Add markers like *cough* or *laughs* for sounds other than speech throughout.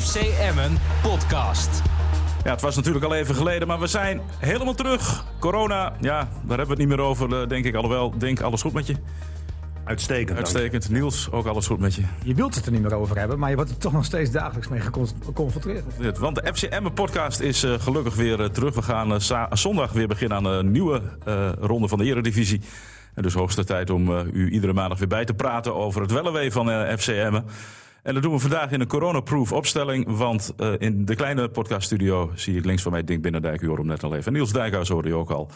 FC Emmen podcast. Ja, het was natuurlijk al even geleden, maar we zijn helemaal terug. Corona, ja, daar hebben we het niet meer over, eh, denk ik. Alhoewel, denk alles goed met je. Uitstekend. Uitstekend. Niels, ook alles goed met je. Je wilt het er niet meer over hebben, maar je wordt er toch nog steeds dagelijks mee gecon- geconfronteerd. Want de FC Emmen podcast is eh, gelukkig weer eh, terug. We gaan zondag weer beginnen aan een nieuwe eh, ronde van de Eredivisie. En dus hoogste tijd om eh, u iedere maandag weer bij te praten over het wellewee van FC Emmen. En dat doen we vandaag in een coronaproof opstelling. Want eh, in de kleine podcaststudio zie ik links van mij Dink Binnendijk. U hoorde hem net al even. En Niels Dijkhuis hoorde je ook al.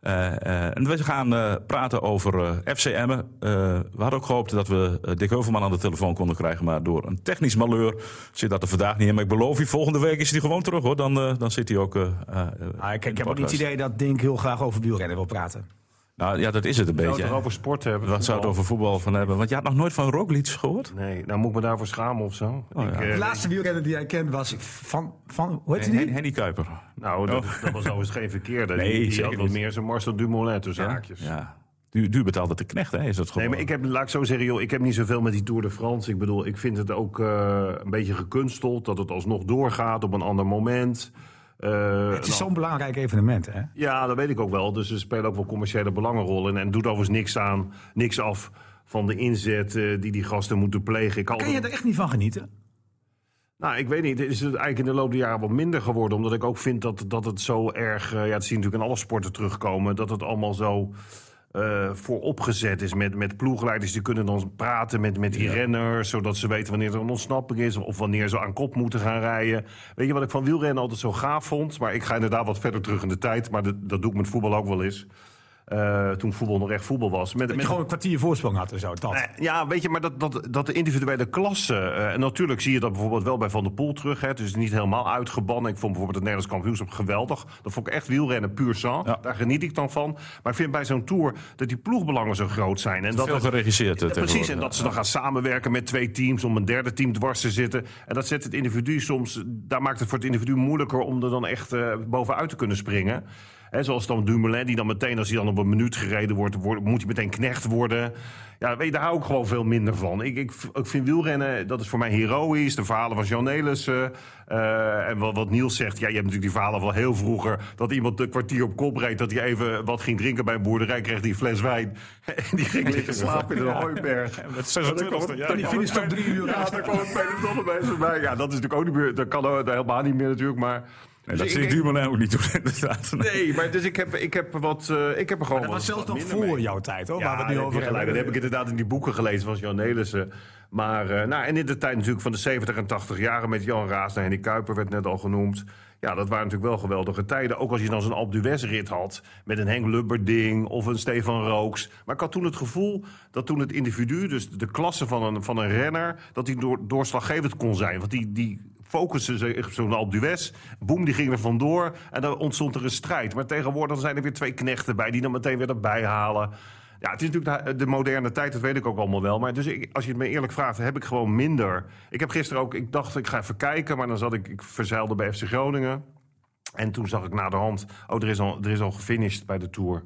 Eh, eh, en we gaan praten over FC Emmen. Eh, we hadden ook gehoopt dat we Dick Heuvelman aan de telefoon konden krijgen. Maar door een technisch malheur zit dat er vandaag niet in. Maar ik beloof u, volgende week is hij gewoon terug hoor. Dan, dan zit hij ook. Ah, ik, heb ook niet het idee dat Dink heel graag over wielrennen wil praten. Nou ja, dat is het een We beetje. zouden het over sport hebben. Wat zou het over voetbal van hebben? Want je had nog nooit van Roglic gehoord? Nee, nou moet ik me daarvoor schamen of zo. Oh, ik, ja. eh, De laatste wielrenner die hij kent was van, van hoe heet Nee, hij? Henny Kuiper. nou, dat, dat was overigens geen verkeerde. Nee, die die zeker had wat niet. meer zijn Marcel Dumoulin tussen haakjes. Ja. Du, du betaalde de knecht, hè? Is dat gewoon? Nee, maar ik heb, laat ik zo zeggen, joh, ik heb niet zoveel met die Tour de France. Ik bedoel, ik vind het ook eh, een beetje gekunsteld dat het alsnog doorgaat op een ander moment. Eh, Het is nou, zo'n belangrijk evenement, hè? Ja, dat weet ik ook wel. Dus er spelen ook wel commerciële belangenrollen. En doet overigens niks aan, niks af van de inzet eh, die die gasten moeten plegen. Ik hou Kan je er- echt niet van genieten? Nou, ik weet niet. Het is het eigenlijk in de loop der jaren wat minder geworden. Omdat ik ook vind dat, dat het zo erg... eh, ja, het zie je natuurlijk in alle sporten terugkomen. Dat het allemaal zo eh vooropgezet is met, met ploegleiders. Die kunnen dan praten met, met die renners. Zodat ze weten wanneer er een ontsnapping is. Of wanneer ze aan kop moeten gaan rijden. Weet je wat ik van wielrennen altijd zo gaaf vond? Maar ik ga inderdaad wat verder terug in de tijd. Maar dat, dat doe ik met voetbal ook wel eens. Eh, toen voetbal nog echt voetbal was. Met, Dat je gewoon een kwartier voorsprong had en zo. Dat. Ja, weet je, maar dat, dat, dat de individuele klasse. eh, en natuurlijk zie je dat bijvoorbeeld wel bij Van der Poel terug. Hè, het is niet helemaal uitgebannen. Ik vond bijvoorbeeld het Nederlands kampioenschap geweldig. Dat vond ik echt wielrennen puur sang. Ja. Daar geniet ik dan van. Maar ik vind bij zo'n tour dat die ploegbelangen zo groot zijn. En dat Veel het- geregisseerd. eh, ja, precies, en dat ze dan gaan samenwerken met twee teams om een derde team dwars te zitten. En dat zet het individu soms, daar maakt het voor het individu moeilijker om er dan echt eh, bovenuit te kunnen springen. Hè, zoals dan Dumoulin, die dan meteen, als hij dan op een minuut gereden wordt, wordt moet hij meteen knecht worden. Ja, weet je, daar hou ik gewoon veel minder van. Ik, ik, ik vind wielrennen, dat is voor mij heroïs. De verhalen van Jan Nelissen. eh, en wat, wat Niels zegt, ja, je hebt natuurlijk die verhalen van heel vroeger. Dat iemand een kwartier op kop reed, dat hij even wat ging drinken bij een boerderij, kreeg een fles wijn. *laughs* En die ging liggen slapen in een hooiberg. Met 26 ja. die finish op drie uur. Ja, daar kwam het peloton voorbij. Ja, dat is natuurlijk ook niet meer, dat kan helemaal niet meer natuurlijk, maar... Nee, Dus dat ik- zie ik Dumoulin ook niet doen, *laughs* inderdaad. Nee, maar dus ik heb, ik heb wat, eh, ik heb er gewoon Dat was zelfs nog voor mee. jouw tijd, hoor. Ja, waar we het nu over hebben. gelijk. Dat heb ik inderdaad in die boeken gelezen van Jan Nelissen. Maar, eh, nou, en in de tijd natuurlijk van de 70 en 80 jaren met Jan Raas en Henny Kuiper werd net al genoemd. Ja, dat waren natuurlijk wel geweldige tijden. Ook als je dan zo'n d'Huez rit had met een Henk Lubberding of een Stefan Rooks. Maar ik had toen het gevoel dat toen het individu, dus de klasse van een, van een renner, dat die door, doorslaggevend kon zijn. Want die, die focussen zich op zo'n Alpe d'Huez. Boem, die ging er vandoor en dan ontstond er een strijd. Maar tegenwoordig zijn er weer twee knechten bij die dan meteen weer erbij halen. Ja, het is natuurlijk de, de moderne tijd, dat weet ik ook allemaal wel. Maar dus ik, als je het me eerlijk vraagt, heb ik gewoon minder. Ik heb gisteren ook, ik dacht ik ga even kijken, maar dan zat ik, ik verzeilde bij FC Groningen. En toen zag ik na de hand, oh, er is al, er is al gefinished bij de Tour.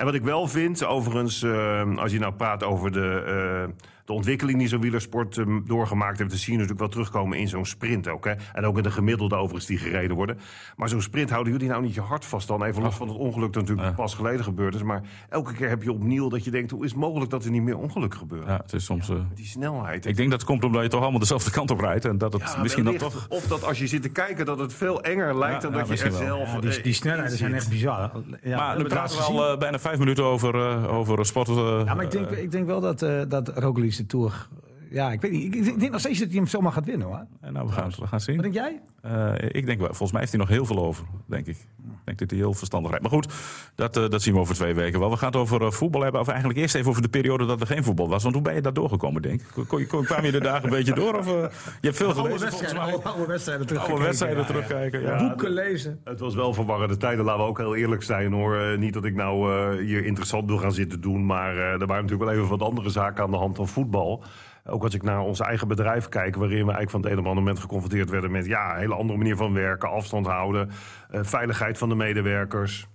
En wat ik wel vind, overigens, eh, als je nou praat over de, eh, de ontwikkeling die zo'n wielersport eh, doorgemaakt heeft, dan zie je natuurlijk wel terugkomen in zo'n sprint ook. Hè? En ook in de gemiddelde overigens die gereden worden. Maar zo'n sprint houden jullie nou niet je hart vast dan? Even los van het ongeluk dat natuurlijk pas geleden gebeurd is. Maar elke keer heb je opnieuw dat je denkt, hoe is het mogelijk dat er niet meer ongeluk gebeurt? Ja, het is soms... eh, Die snelheid. ik denk dat het komt omdat je toch allemaal dezelfde kant op rijdt. En dat het Ja, misschien dan toch... Of dat als je zit te kijken dat het veel enger lijkt Ja, dan ja, dat je er zelf Ja, die, eh, die snelheden zijn echt bizar. Ja, maar we praten we al eh, bijna vijf minuten over, eh, over sport. Ja, maar ik denk, ik denk wel dat, eh dat Roglic Tour... Ja, ik weet niet. Ik, ik denk nog steeds dat hij hem zomaar gaat winnen, hoor. eh, nou, we gaan, we gaan Wat zien. denk jij? Eh, ik denk wel, volgens mij heeft hij nog heel veel over, denk ik. Ik denk dat hij heel verstandig rijdt. Maar goed, dat, eh, dat zien we over twee weken wel. We gaan het over eh, voetbal hebben. Of eigenlijk eerst even over de periode dat er geen voetbal was. Want hoe ben je daar doorgekomen, denk ik? Kon, kon, kwam je de dagen een beetje door? Of, je hebt veel gelezen, volgens mij. oude, oude wedstrijden terugkijken. Oude wedstrijden Ja, terugkijken. Ja. Boeken lezen. Het was wel verwarrende tijden, laten we ook heel eerlijk zijn hoor. Eh, niet dat ik nou eh, hier interessant wil gaan zitten doen, maar eh, er waren natuurlijk wel even wat andere zaken aan de hand dan voetbal. Ook als ik naar ons eigen bedrijf kijk, waarin we eigenlijk van het ene op het andere moment geconfronteerd werden met ja, een hele andere manier van werken, afstand houden, eh, veiligheid van de medewerkers.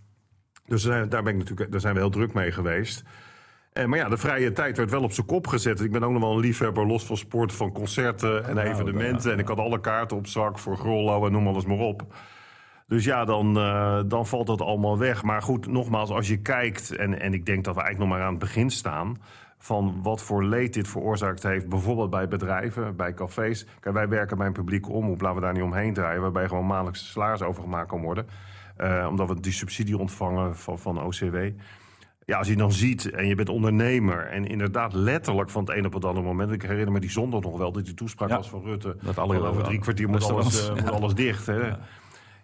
Dus daar, ben ik natuurlijk, daar zijn we heel druk mee geweest. Eh, maar ja, de vrije tijd werd wel op zijn kop gezet. Ik ben ook nog wel een liefhebber, los van sport, van concerten en evenementen. En ik had alle kaarten op zak voor Grollo en noem alles maar op. Dus ja, dan, eh, dan valt dat allemaal weg. Maar goed, nogmaals, als je kijkt... En, en ik denk dat we eigenlijk nog maar aan het begin staan... van wat voor leed dit veroorzaakt heeft... bijvoorbeeld bij bedrijven, bij cafés. Kijk, wij werken bij een publieke omroep, laten we daar niet omheen draaien... waarbij gewoon maandelijks salaris overgemaakt kan worden. Uh, omdat we die subsidie ontvangen van, van OCW. Ja, als je dan ziet en je bent ondernemer... en inderdaad letterlijk van het een op het andere moment... ik herinner me die zondag nog wel, dat die toespraak ja, was van Rutte... Dat alle, over drie kwartier moet alles, uh, moet alles dicht, hè? Ja.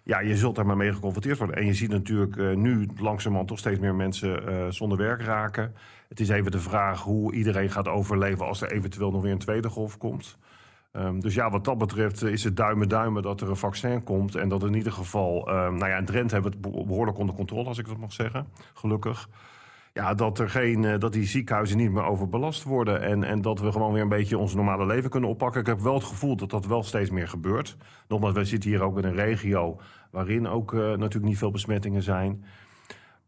Ja, je zult daar maar mee geconfronteerd worden. En je ziet natuurlijk uh, nu langzamerhand toch steeds meer mensen uh, zonder werk raken. Het is even de vraag hoe iedereen gaat overleven als er eventueel nog weer een tweede golf komt. Um, dus ja, wat dat betreft is het duimen duimen dat er een vaccin komt. En dat in ieder geval, um, nou ja, in Drenthe hebben we het behoorlijk onder controle, als ik dat mag zeggen. Gelukkig. Ja, dat, er geen, uh, dat die ziekenhuizen niet meer overbelast worden. En, en dat we gewoon weer een beetje ons normale leven kunnen oppakken. Ik heb wel het gevoel dat dat wel steeds meer gebeurt. Nogmaals, we zitten hier ook in een regio waarin ook uh, natuurlijk niet veel besmettingen zijn.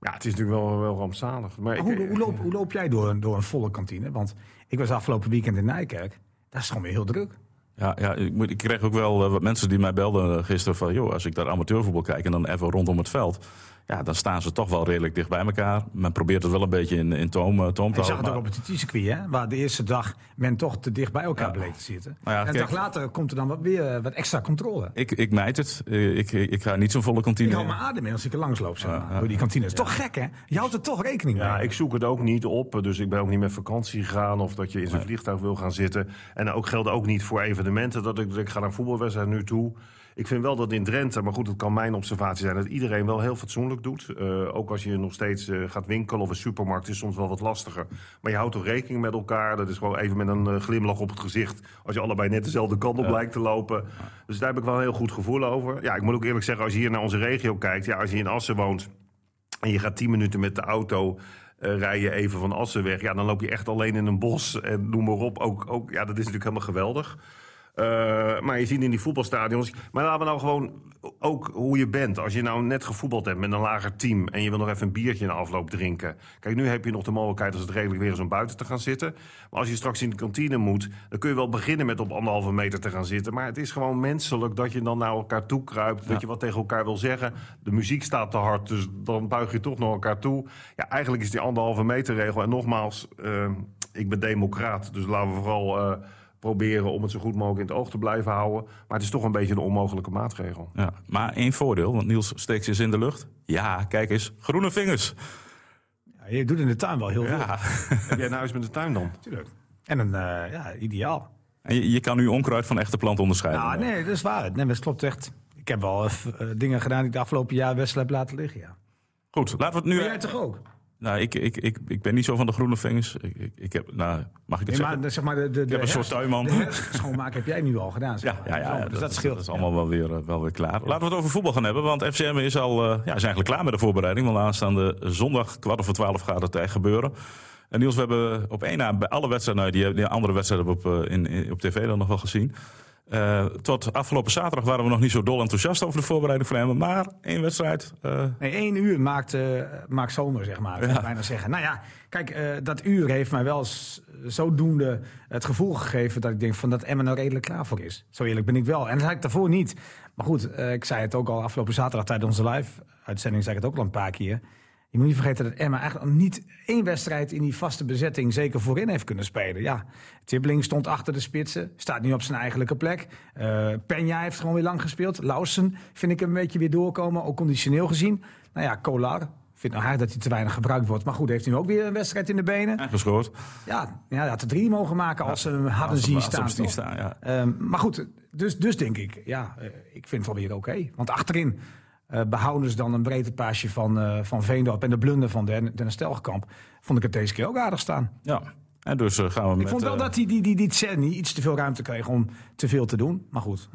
Ja, het is natuurlijk wel, wel rampzalig. Maar, maar ik, hoe, hoe, loop, hoe loop jij door, door een volle kantine? Want ik was afgelopen weekend in Nijkerk. Dat is gewoon weer heel druk. Ja, ja ik, ik kreeg ook wel uh, wat mensen die mij belden gisteren van... joh, als ik daar amateurvoetbal kijk en dan even rondom het veld ja, dan staan ze toch wel redelijk dicht bij elkaar. Men probeert het wel een beetje in, in toom, toom te houden. Je zag het ook op het circuit, hè? waar de eerste dag men toch te dicht bij elkaar ja. bleek te zitten. Nou ja, en een dag later komt er dan wat, weer wat extra controle. Ik, ik mijt het. Ik, ik ga niet zo'n volle kantine. Ik hou mijn adem in als ik er langs loop, zeg maar, ja, door die kantine. Het is toch gek, hè? Je houdt er toch rekening mee. Ja, ik zoek het ook niet op. Dus ik ben ook niet met vakantie gegaan of dat je in zo'n nee. vliegtuig wil gaan zitten. En ook geldt ook niet voor evenementen. Dat ik, dat ik ga naar een voetbalwedstrijd nu toe. Ik vind wel dat in Drenthe, maar goed, het kan mijn observatie zijn... dat iedereen wel heel fatsoenlijk doet. Uh, ook als je nog steeds uh, gaat winkelen of een supermarkt is soms wel wat lastiger. Maar je houdt toch rekening met elkaar. Dat is gewoon even met een uh, glimlach op het gezicht... als je allebei net dezelfde kant op lijkt te lopen. Dus daar heb ik wel een heel goed gevoel over. Ja, ik moet ook eerlijk zeggen, als je hier naar onze regio kijkt... Ja, als je in Assen woont en je gaat tien minuten met de auto... Uh, rij je even van Assen weg. Ja, dan loop je echt alleen in een bos en noem maar op. Ook, ook, ja, dat is natuurlijk helemaal geweldig. Uh, maar je ziet in die voetbalstadions. Maar laten we nou gewoon ook hoe je bent. Als je nou net gevoetbald hebt met een lager team. en je wil nog even een biertje in de afloop drinken. Kijk, nu heb je nog de mogelijkheid als het redelijk weer is om buiten te gaan zitten. Maar als je straks in de kantine moet. dan kun je wel beginnen met op anderhalve meter te gaan zitten. Maar het is gewoon menselijk dat je dan naar elkaar toe kruipt. Ja. Dat je wat tegen elkaar wil zeggen. De muziek staat te hard, dus dan buig je toch naar elkaar toe. Ja, eigenlijk is die anderhalve meter regel. En nogmaals, uh, ik ben democraat. Dus laten we vooral. Uh, proberen om het zo goed mogelijk in het oog te blijven houden. Maar het is toch een beetje een onmogelijke maatregel. Ja, maar één voordeel, want Niels steekt zich in de lucht. Ja, kijk eens, groene vingers. Ja, je doet in de tuin wel heel ja. veel. *laughs* Heb jij een huis met de tuin dan? Tuurlijk. En een, uh, ja, ideaal. En je, je, kan nu onkruid van echte planten onderscheiden? Nou, nee, dat is waar. Nee, dat klopt echt. Ik heb wel uh, dingen gedaan die ik de afgelopen jaar best heb laten liggen, ja. Goed, laten we het nu... Maar jij toch ook? Nou, ik, ik, ik, ik ben niet zo van de groene vingers. Ik, ik, ik heb, nou, mag ik het nee, zeggen? Maar, zeg maar de, de, ik heb een soort tuinman. schoonmaak heb jij nu al gedaan. Zeg ja, ja, ja, ja, dus dat, dat scheelt. Dat is allemaal wel, weer, uh, wel weer klaar. Laten we het over voetbal gaan hebben. Want FCM is al uh, ja, is eigenlijk klaar met de voorbereiding. Want aanstaande zondag, kwart over twaalf, gaat het echt gebeuren. En Niels, we hebben op één na bij alle wedstrijden, nou, die, die andere wedstrijden hebben we op, in, in, op tv dan nog wel gezien. Uh, tot afgelopen zaterdag waren we nog niet zo dol enthousiast over de voorbereiding van hem. Maar één wedstrijd. Uh... Nee, één uur maakt, uh, maakt zomer, zeg maar. Ja. Ik bijna zeggen. Nou ja, kijk, dat uur heeft mij wel zodoende het gevoel gegeven dat ik denk van dat Emmen er redelijk klaar voor is. Zo eerlijk ben ik wel. En dat had ik daarvoor niet. Maar goed, ik zei het ook al afgelopen zaterdag tijdens onze live-uitzending, zei ik het ook al een paar keer. Je moet niet vergeten dat Emma eigenlijk niet één wedstrijd in die vaste bezetting zeker voorin heeft kunnen spelen. Ja, Tibbling stond achter de spitsen, staat nu op zijn eigenlijke plek. Uh, Penja heeft gewoon weer lang gespeeld. Lausen vind ik een beetje weer doorkomen, ook conditioneel gezien. Nou ja, Kolar. Vindt nou haar dat hij te weinig gebruikt wordt. Maar goed, heeft hij ook weer een wedstrijd in de benen. En gescoord. Ja, ja had er drie mogen maken als ze hem hadden zien staan. staan ja. um, maar goed, dus, dus denk ik, ja, uh, ik vind het wel weer oké. Okay. Want achterin uh, behouden ze dan een breedte paasje van, uh, van Veendorp en de blunder van Den, Stelgekamp. Vond ik het deze keer ook aardig staan. Ja, en dus uh, gaan we ik met... vond wel dat die, die, die, die Tserni iets te veel ruimte kreeg om te veel te doen. Maar goed,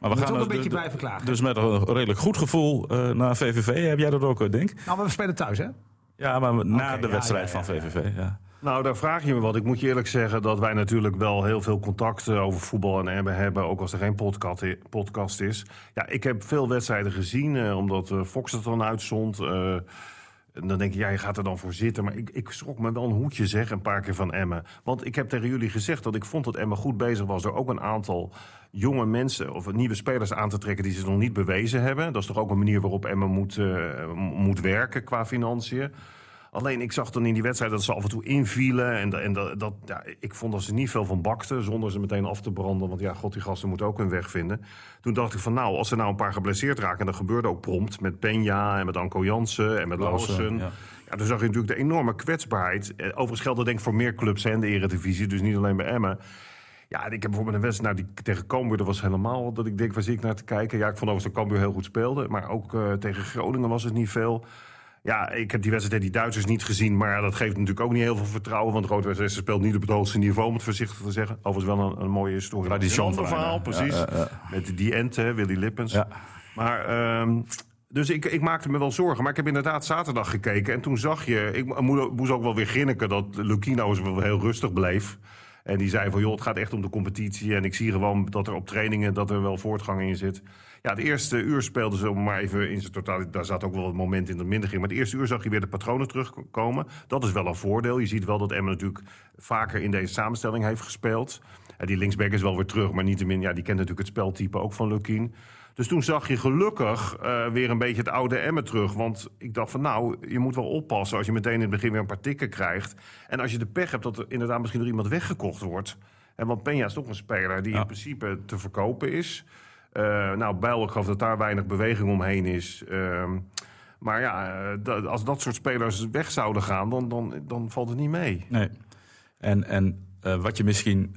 maar we, gaan ook een beetje blijven klagen. Dus met een redelijk goed gevoel naar VVV. Heb jij dat ook, denk Nou, we spelen thuis, hè? Ja, maar na okay, de ja, wedstrijd ja, ja, van VVV, ja. Nou, daar vraag je me wat. Ik moet je eerlijk zeggen dat wij natuurlijk wel heel veel contact over voetbal en hebben, hebben ook als er geen podcast, is. Ja, ik heb veel wedstrijden gezien, uh, omdat uh, Fox het dan uitzond. En dan denk je, ja, je gaat er dan voor zitten. Maar ik, ik schrok me wel een hoedje zeg, een paar keer van Emmen. Want ik heb tegen jullie gezegd dat ik vond dat Emmen goed bezig was... door ook een aantal jonge mensen of nieuwe spelers aan te trekken... die ze nog niet bewezen hebben. Dat is toch ook een manier waarop Emmen moet, moet werken qua financiën. Alleen ik zag dan in die wedstrijd dat ze af en toe invielen. En, en dat, dat, ja, ik vond dat ze niet veel van bakten zonder ze meteen af te branden. Want ja, god, die gasten moeten ook hun weg vinden. Toen dacht ik van nou, als er nou een paar geblesseerd raken... en dat gebeurde ook prompt met Peña en met Anko Jansen en met Lawson... Ja. ja. toen zag je natuurlijk de enorme kwetsbaarheid. Eh, overigens geldt dat denk ik voor meer clubs in de Eredivisie. Dus niet alleen bij Emmen. Ja, ik heb bijvoorbeeld een wedstrijd nou, die tegen Cambuur, dat was helemaal dat ik denk, waar zie ik naar te kijken? Ja, ik vond overigens dat Cambuur heel goed speelde. Maar ook uh, tegen Groningen was het niet veel. Ja, ik heb die wedstrijd die Duitsers niet gezien. Maar dat geeft natuurlijk ook niet heel veel vertrouwen. Want Rood-West speelt niet op het hoogste niveau, om het voorzichtig te zeggen. Overigens wel een, een mooie historie. Tradition een ander verhaal, precies. Ja, ja, Met die Ente, Willy Lippens. Maar... Um, dus ik, ik, maakte me wel zorgen. Maar ik heb inderdaad zaterdag gekeken. En toen zag je... Ik moest ook wel weer grinniken dat Lucino wel heel rustig bleef. En die zei van, joh, het gaat echt om de competitie. En ik zie gewoon dat er op trainingen dat er wel voortgang in zit. Ja, de eerste uur speelden ze, om maar even in zijn totaal... daar zat ook wel het moment in dat minder ging. Maar het eerste uur zag je weer de patronen terugkomen. Dat is wel een voordeel. Je ziet wel dat Emma natuurlijk vaker in deze samenstelling heeft gespeeld. En die linksback is wel weer terug, maar niettemin... Ja, die kent natuurlijk het speltype ook van Lukien. Dus toen zag je gelukkig uh, weer een beetje het oude Emmen terug. Want ik dacht van nou, je moet wel oppassen als je meteen in het begin weer een paar tikken krijgt. En als je de pech hebt dat er inderdaad misschien door iemand weggekocht wordt. En want Peña is toch een speler die in principe te verkopen is. Uh, nou, Bijl, geloof dat daar weinig beweging omheen is. Uh, maar ja, uh, als dat soort spelers weg zouden gaan, dan, dan, dan valt het niet mee. Nee. En, en wat je misschien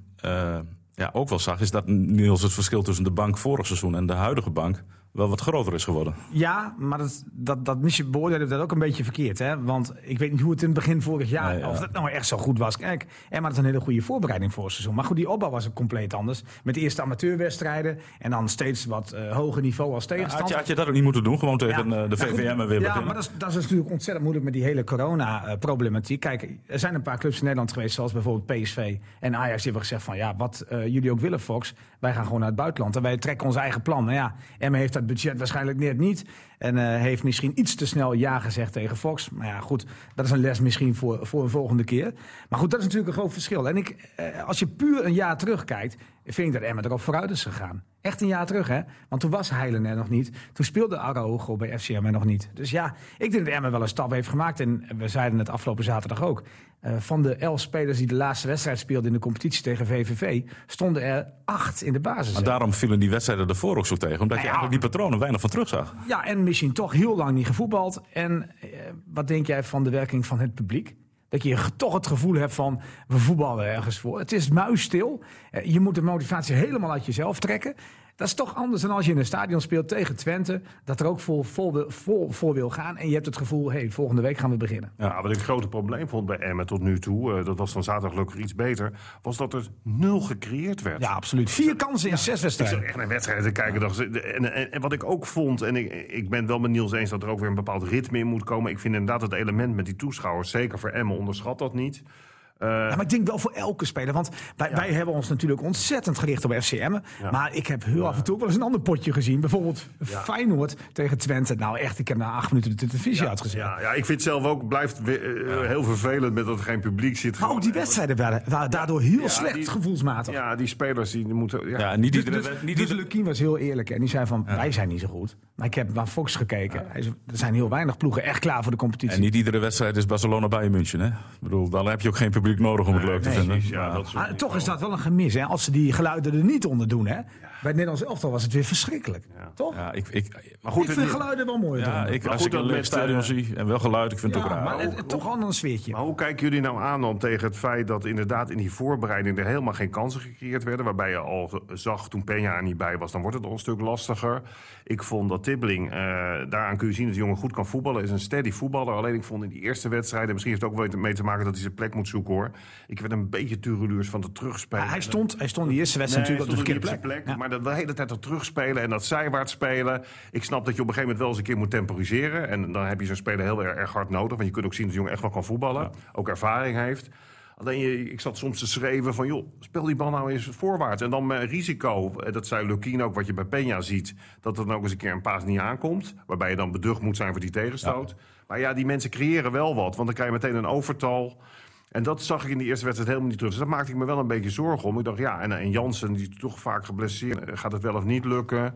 ja, ook wel zag, is dat Niels het verschil tussen de bank vorig seizoen en de huidige bank wel wat groter is geworden. Ja, maar dat, dat, dat missie beoordeelde dat ook een beetje verkeerd. Hè? Want ik weet niet hoe het in het begin vorig jaar, nee, ja. of dat nou echt zo goed was. Kijk, en maar dat is een hele goede voorbereiding voor het seizoen. Maar goed, die opbouw was ook compleet anders. Met eerst amateurwedstrijden en dan steeds wat uh, hoger niveau als tegenstander. Ja, had, je, had je dat ook niet moeten doen? Gewoon tegen ja, de VVM en weer Ja, maar dat is, dat is natuurlijk ontzettend moeilijk met die hele corona-problematiek. Kijk, er zijn een paar clubs in Nederland geweest, zoals bijvoorbeeld PSV en Ajax, die hebben gezegd van ja, wat uh, jullie ook willen, Fox, wij gaan gewoon naar het buitenland. En wij trekken ons eigen plan. Nou ja, Emma heeft budget waarschijnlijk net niet. En uh, heeft misschien iets te snel ja gezegd tegen Fox. Maar ja, goed, dat is een les misschien voor, voor een volgende keer. Maar goed, dat is natuurlijk een groot verschil. En ik, uh, als je puur een jaar terugkijkt, vind ik dat Emma erop vooruit is gegaan. Echt een jaar terug, hè? Want toen was Heilen er nog niet. Toen speelde Araujo bij FCM er nog niet. Dus ja, ik denk dat Emma wel een stap heeft gemaakt. En we zeiden het afgelopen zaterdag ook. Uh, van de elf spelers die de laatste wedstrijd speelden in de competitie tegen VVV... stonden er acht in de basis. Maar daarom vielen die wedstrijden ervoor ook zo tegen. Omdat nou ja, je eigenlijk die patronen weinig van terug zag. Ja, en misschien toch heel lang niet gevoetbald. En uh, wat denk jij van de werking van het publiek? Dat je toch het gevoel hebt van we voetballen ergens voor. Het is muisstil. Je moet de motivatie helemaal uit jezelf trekken. Dat is toch anders dan als je in een stadion speelt tegen Twente. Dat er ook vol, vol, wil gaan. En je hebt het gevoel, hey, volgende week gaan we beginnen. Ja, wat ik een groot probleem vond bij Emmen tot nu toe. Uh, dat was dan zaterdag gelukkig iets beter. Was dat er nul gecreëerd werd. Ja, absoluut. Vier kansen in ja, zes wedstrijden. Ik echt een wedstrijd te kijken. Ja. En, en, en, wat ik ook vond. En ik, ik ben wel met Niels eens dat er ook weer een bepaald ritme in moet komen. Ik vind inderdaad het element met die toeschouwers. Zeker voor Emmen onderschat dat niet. Uh, ja, maar ik denk wel voor elke speler. Want wij, ja. wij hebben ons natuurlijk ontzettend gericht op FCM. Ja. Maar ik heb heel af en toe wel eens een ander potje gezien. Bijvoorbeeld Feyenoord tegen Twente. Nou echt, ik heb na acht minuten de televisie uitgezet. Ja, ja, ik vind het zelf ook, blijft uh, heel vervelend met dat er geen publiek zit. Maar ook die wedstrijden waren, waren daardoor heel slecht die, gevoelsmatig. Ja, die spelers die moeten... Ja, niet dus, dus, niet dus Lukien was heel eerlijk. En die zei van, wij zijn niet zo goed. Maar ik heb naar Fox gekeken. Er zijn heel weinig ploegen echt klaar voor de competitie. En niet iedere wedstrijd is Barcelona bij München. Hè? Ik bedoel, dan heb je ook geen publiek nodig om het leuk te nee, vinden. Ja, dat maar, toch is dat wel een gemis, hè? Als ze die geluiden er niet onder doen, hè? Bij het Nederlands elftal was het weer verschrikkelijk. Ja. Toch? Ja, ik, ik, maar goed, ik vind geluiden wel mooi. Ja, ik, als ik een leuk stadion zie en wel geluid, ik vind het ook raar. Maar het, toch al een sfeertje. Maar hoe kijken jullie nou aan dan tegen het feit dat inderdaad in die voorbereiding er helemaal geen kansen gecreëerd werden? Waarbij je al zag toen Peña er niet bij was, dan wordt het al een stuk lastiger. Ik vond dat Tibbling, uh, daaraan kun je zien dat de jongen goed kan voetballen. Is een steady voetballer. Alleen ik vond in die eerste wedstrijden, misschien heeft het ook wel mee te maken dat hij zijn plek moet zoeken hoor. Ik werd een beetje tureluurs van het terugspelen. Ja, hij, stond, hij stond die eerste wedstrijd nee, natuurlijk op de verkeerde plek. plek ja. Maar dat de hele tijd er terugspelen en dat zijwaarts spelen. Ik snap dat je op een gegeven moment wel eens een keer moet temporiseren. En dan heb je zo'n speler heel erg, hard nodig. Want je kunt ook zien dat de jongen echt wel kan voetballen. Ja. Ook ervaring heeft. Alleen je, ik zat soms te schreeuwen van, joh, speel die bal nou eens voorwaarts. En dan met risico, eh, dat zei Lukien ook, wat je bij Peña ziet... dat er dan ook eens een keer een paas niet aankomt. Waarbij je dan beducht moet zijn voor die tegenstoot. Maar ja, die mensen creëren wel wat, want dan krijg je meteen een overtal... En dat zag ik in de eerste wedstrijd helemaal niet terug. Dus daar maakte ik me wel een beetje zorgen om. Ik dacht, ja, en, en Jansen, die toch vaak geblesseerd. eh, Gaat het wel of niet lukken?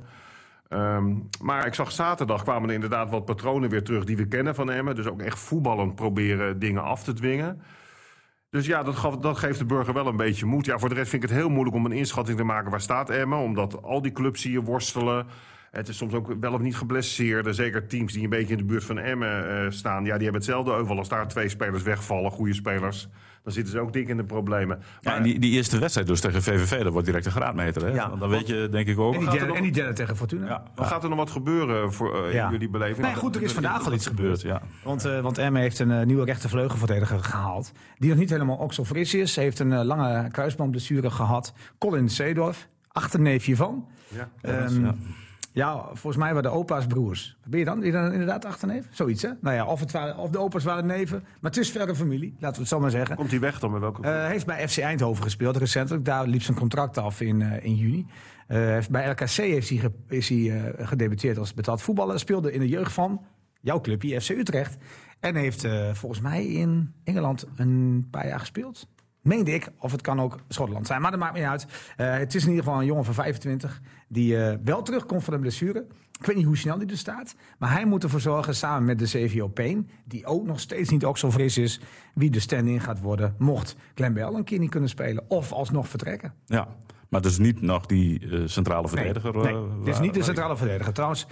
Ehm, maar ik zag zaterdag kwamen er inderdaad wat patronen weer terug die we kennen van Emmen. Dus ook echt voetballend proberen dingen af te dwingen. Dus ja, dat, dat geeft de burger wel een beetje moed. Ja, voor de rest vind ik het heel moeilijk om een inschatting te maken waar staat Emmen. Omdat al die clubs je worstelen. Het is soms ook wel of niet geblesseerd. Zeker teams die een beetje in de buurt van Emmen eh, staan. Ja, die hebben hetzelfde euvel. Als daar twee spelers wegvallen, goede spelers... dan zitten ze ook dik in de problemen. Ja, Maar en die, die eerste wedstrijd dus tegen VVV, dat wordt direct een graadmeter. Hè? Ja. Want dan weet je denk ik ook... En die, er derde, nog- en die derde tegen Fortuna. Ja, gaat er nog wat gebeuren voor, eh, jullie beleving? Nee, goed, er is vandaag al iets gebeurd. ja. Want, eh want Emmen heeft een eh, nieuwe rechtervleugelverdediger gehaald. Die nog niet helemaal okselfris is. Hij heeft een lange kruisbandblessure gehad. Colin Seedorf, achterneefje van. Ja. Ehm, ja. volgens mij waren de opa's broers. Ben je dan? Ben je dan inderdaad achterneef? Zoiets, hè? Nou ja, of, het waren, of de opa's waren neven. Maar het is verre familie, laten we het zo maar zeggen. Komt hij weg dan met welke Hij heeft bij FC Eindhoven gespeeld recentelijk. Daar liep zijn contract af in, eh, in juni. Heeft- bij RKC heeft hij, is hij gedebuteerd als betaald voetballer. Speelde in de jeugd van jouw clubje, FC Utrecht. En heeft volgens mij in Engeland een paar jaar gespeeld. Meende ik, of het kan ook Schotland zijn, maar dat maakt niet uit. Het is in ieder geval een jongen van 25 die eh, wel terugkomt van een blessure. Ik weet niet hoe snel die er staat, maar hij moet ervoor zorgen samen met de CVO Payne, die ook nog steeds niet ook zo fris is, wie de stand-in gaat worden, mocht Glenn Bell een keer niet kunnen spelen of alsnog vertrekken. ja. Maar dus niet nog die eh, centrale verdediger. Nee, eh, dit is niet de waar- centrale verdediger. Trouwens,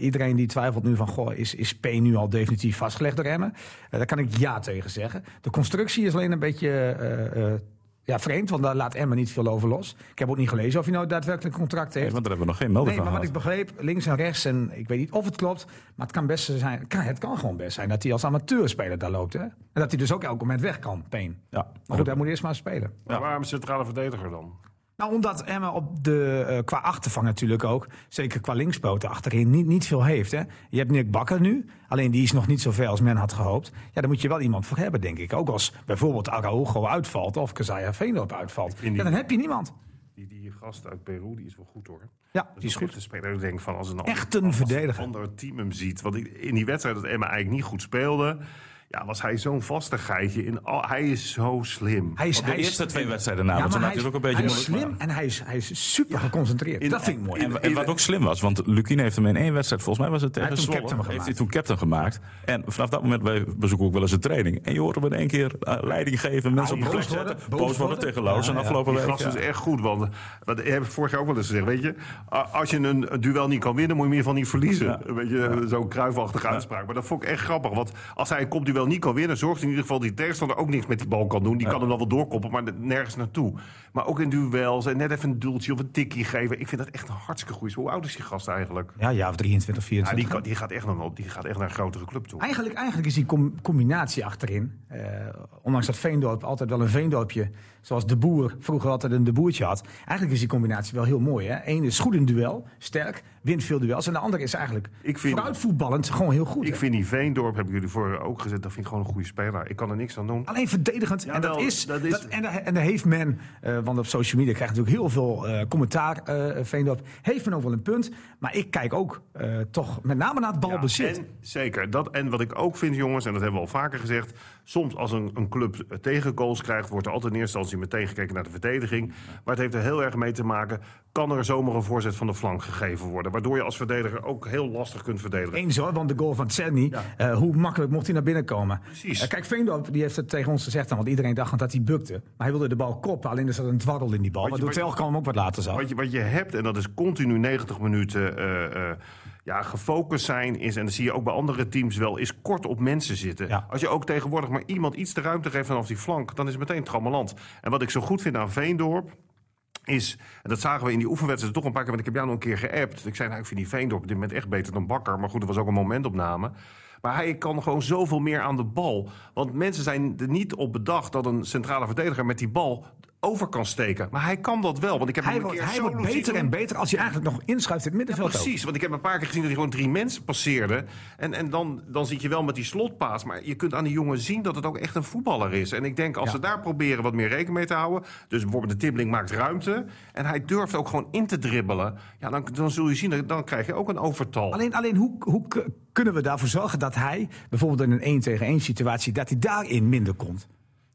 iedereen die twijfelt nu van... Goh, is, is P nu al definitief vastgelegd door Emmen? Daar kan ik ja tegen zeggen. De constructie is alleen een beetje ja, vreemd... want daar laat Emmen niet veel over los. Ik heb ook niet gelezen of hij nou daadwerkelijk een contract Nee, heeft. want daar hebben we nog geen melding Nee, maar van wat ik begreep, links en rechts... en ik weet niet of het klopt... maar het kan best zijn, kan, het kan gewoon best zijn... dat hij als amateurspeler daar loopt. Hè? En dat hij dus ook elk moment weg kan, Payne. Ja. Maar goed, hij moet eerst maar spelen. Maar waarom centrale verdediger dan? Nou, omdat Emma op de, eh, qua achtervang natuurlijk ook, zeker qua linkspoten achterin, niet, niet veel heeft. Hè? Je hebt Nick Bakker nu, alleen die is nog niet zo ver als men had gehoopt. Ja, daar moet je wel iemand voor hebben, denk ik. Ook als bijvoorbeeld Araujo uitvalt of Kazaya Veendorp uitvalt. die- Ja, dan heb je niemand. Die, die gast uit Peru, die is wel goed hoor. Ja, Dat die is goed. een speler. Ik denk van als een Echt een als verdediger. ander team hem ziet. Want in die wedstrijd dat Emma eigenlijk niet goed speelde, ja, was hij zo'n vastigheidje. In al, hij is zo slim. Hij is, de hij is- eerste twee wedstrijden na, Ja, maar hij is, ook een beetje hij is slim en hij is, hij is super geconcentreerd. In- dat vind ik mooi. En, en wat ook slim was, want Lukien heeft hem in één wedstrijd, volgens mij was het tegen heeft toen Zwolle, heeft hij gemaakt. toen captain gemaakt. En vanaf dat moment, wij bezoeken ook wel eens een training. En je hoort hem in één keer eh, leiding geven, mensen op de plek zetten, worden, boos worden tegen Ja, en ja. afgelopen week. ja. is echt goed, want wat ik heb vorig jaar ook wel eens gezegd, weet je, als je een, duel niet kan winnen, moet je in ieder geval niet verliezen. Een beetje zo'n kruifachtige uitspraak. Maar dat vond ik echt grappig, want als hij een niet kan winnen, zorgt in ieder geval die tegenstander ook niks met die bal kan doen. Die kan hem dan wel doorkoppen, maar nergens naartoe. Maar ook in duels en net even een dueltje of een tikkie geven. Ik vind dat echt een hartstikke goed. Hoe oud is die gast eigenlijk? Ja, ja, of 23, Ja, 24. die, kan- die, gaat echt nog, die gaat echt naar een grotere club toe. Eigenlijk, eigenlijk is die com- combinatie achterin, eh, ondanks dat Veendorp altijd wel een Veendorpje, zoals de boer vroeger altijd een de boertje had. Eigenlijk is die combinatie wel heel mooi. Hè? Eén is goed in duel, sterk, wint veel duels. En de andere is eigenlijk Ik vind- vooruitvoetballend gewoon heel goed. Ik hè? vind die Veendorp, hebben jullie voor ook gezet, dat vind ik gewoon een goede speler. Ik kan er niks aan doen. Alleen verdedigend. en, dat wel, is, dat is- dat- en, en daar heeft men, eh, want op social media krijgt natuurlijk heel veel eh, commentaar, eh Veendorp. Heeft men ook wel een punt. Maar ik kijk ook toch met name naar het balbezit. En, zeker. Dat, en wat ik ook vind, jongens, en dat hebben we al vaker gezegd. Soms als een, een club tegengoals krijgt, wordt er altijd in eerste instantie meteen gekeken naar de verdediging. Maar het heeft er heel erg mee te maken. Kan er zomaar een voorzet van de flank gegeven worden? Waardoor je als verdediger ook heel lastig kunt verdedigen. Eens hoor, want de goal van Tserni, eh, hoe makkelijk mocht hij naar binnen komen? Precies. Eh, kijk, Veendorp die heeft het tegen ons gezegd, dan, want iedereen dacht dat hij bukte. Maar hij wilde de bal koppen, alleen er zat een dwarrel in die bal. Wat wat je- Telkamp hem ook wat later zag. Wat je, wat je hebt, en dat is continu 90 minuten eh, ja, gefocust zijn, is, en dat zie je ook bij andere teams wel, is kort op mensen zitten. Ja. Als je ook tegenwoordig maar iemand iets de ruimte geeft vanaf die flank, dan is het meteen trammeland. En wat ik zo goed vind aan Veendorp, is, en dat zagen we in die oefenwedstrijd toch een paar keer, want ik heb jou nog een keer geappt. Ik zei, nou, ik vind die Veendorp op dit moment echt beter dan Bakker. Maar goed, dat was ook een momentopname. Maar hij kan gewoon zoveel meer aan de bal. Want mensen zijn er niet op bedacht dat een centrale verdediger met die bal over kan steken. Maar hij kan dat wel. Want ik heb Hij hem een wordt, keer hij wordt zien beter en beter als hij eigenlijk nog inschuift in het middenveld. Precies, want ik heb een paar keer gezien dat hij gewoon drie mensen passeerde. En, en dan, dan zit je wel met die slotpaas. Maar je kunt aan die jongen zien dat het ook echt een voetballer is. En ik denk als Ja. ze daar proberen wat meer rekening mee te houden. Dus bijvoorbeeld de Tibbling maakt ruimte. En hij durft ook gewoon in te dribbelen. Ja, dan, dan zul je zien, dat- dan krijg je ook een overtal. Alleen, alleen hoe, hoe kunnen we daarvoor zorgen dat hij, bijvoorbeeld in een 1 tegen 1 situatie, dat hij daarin minder komt?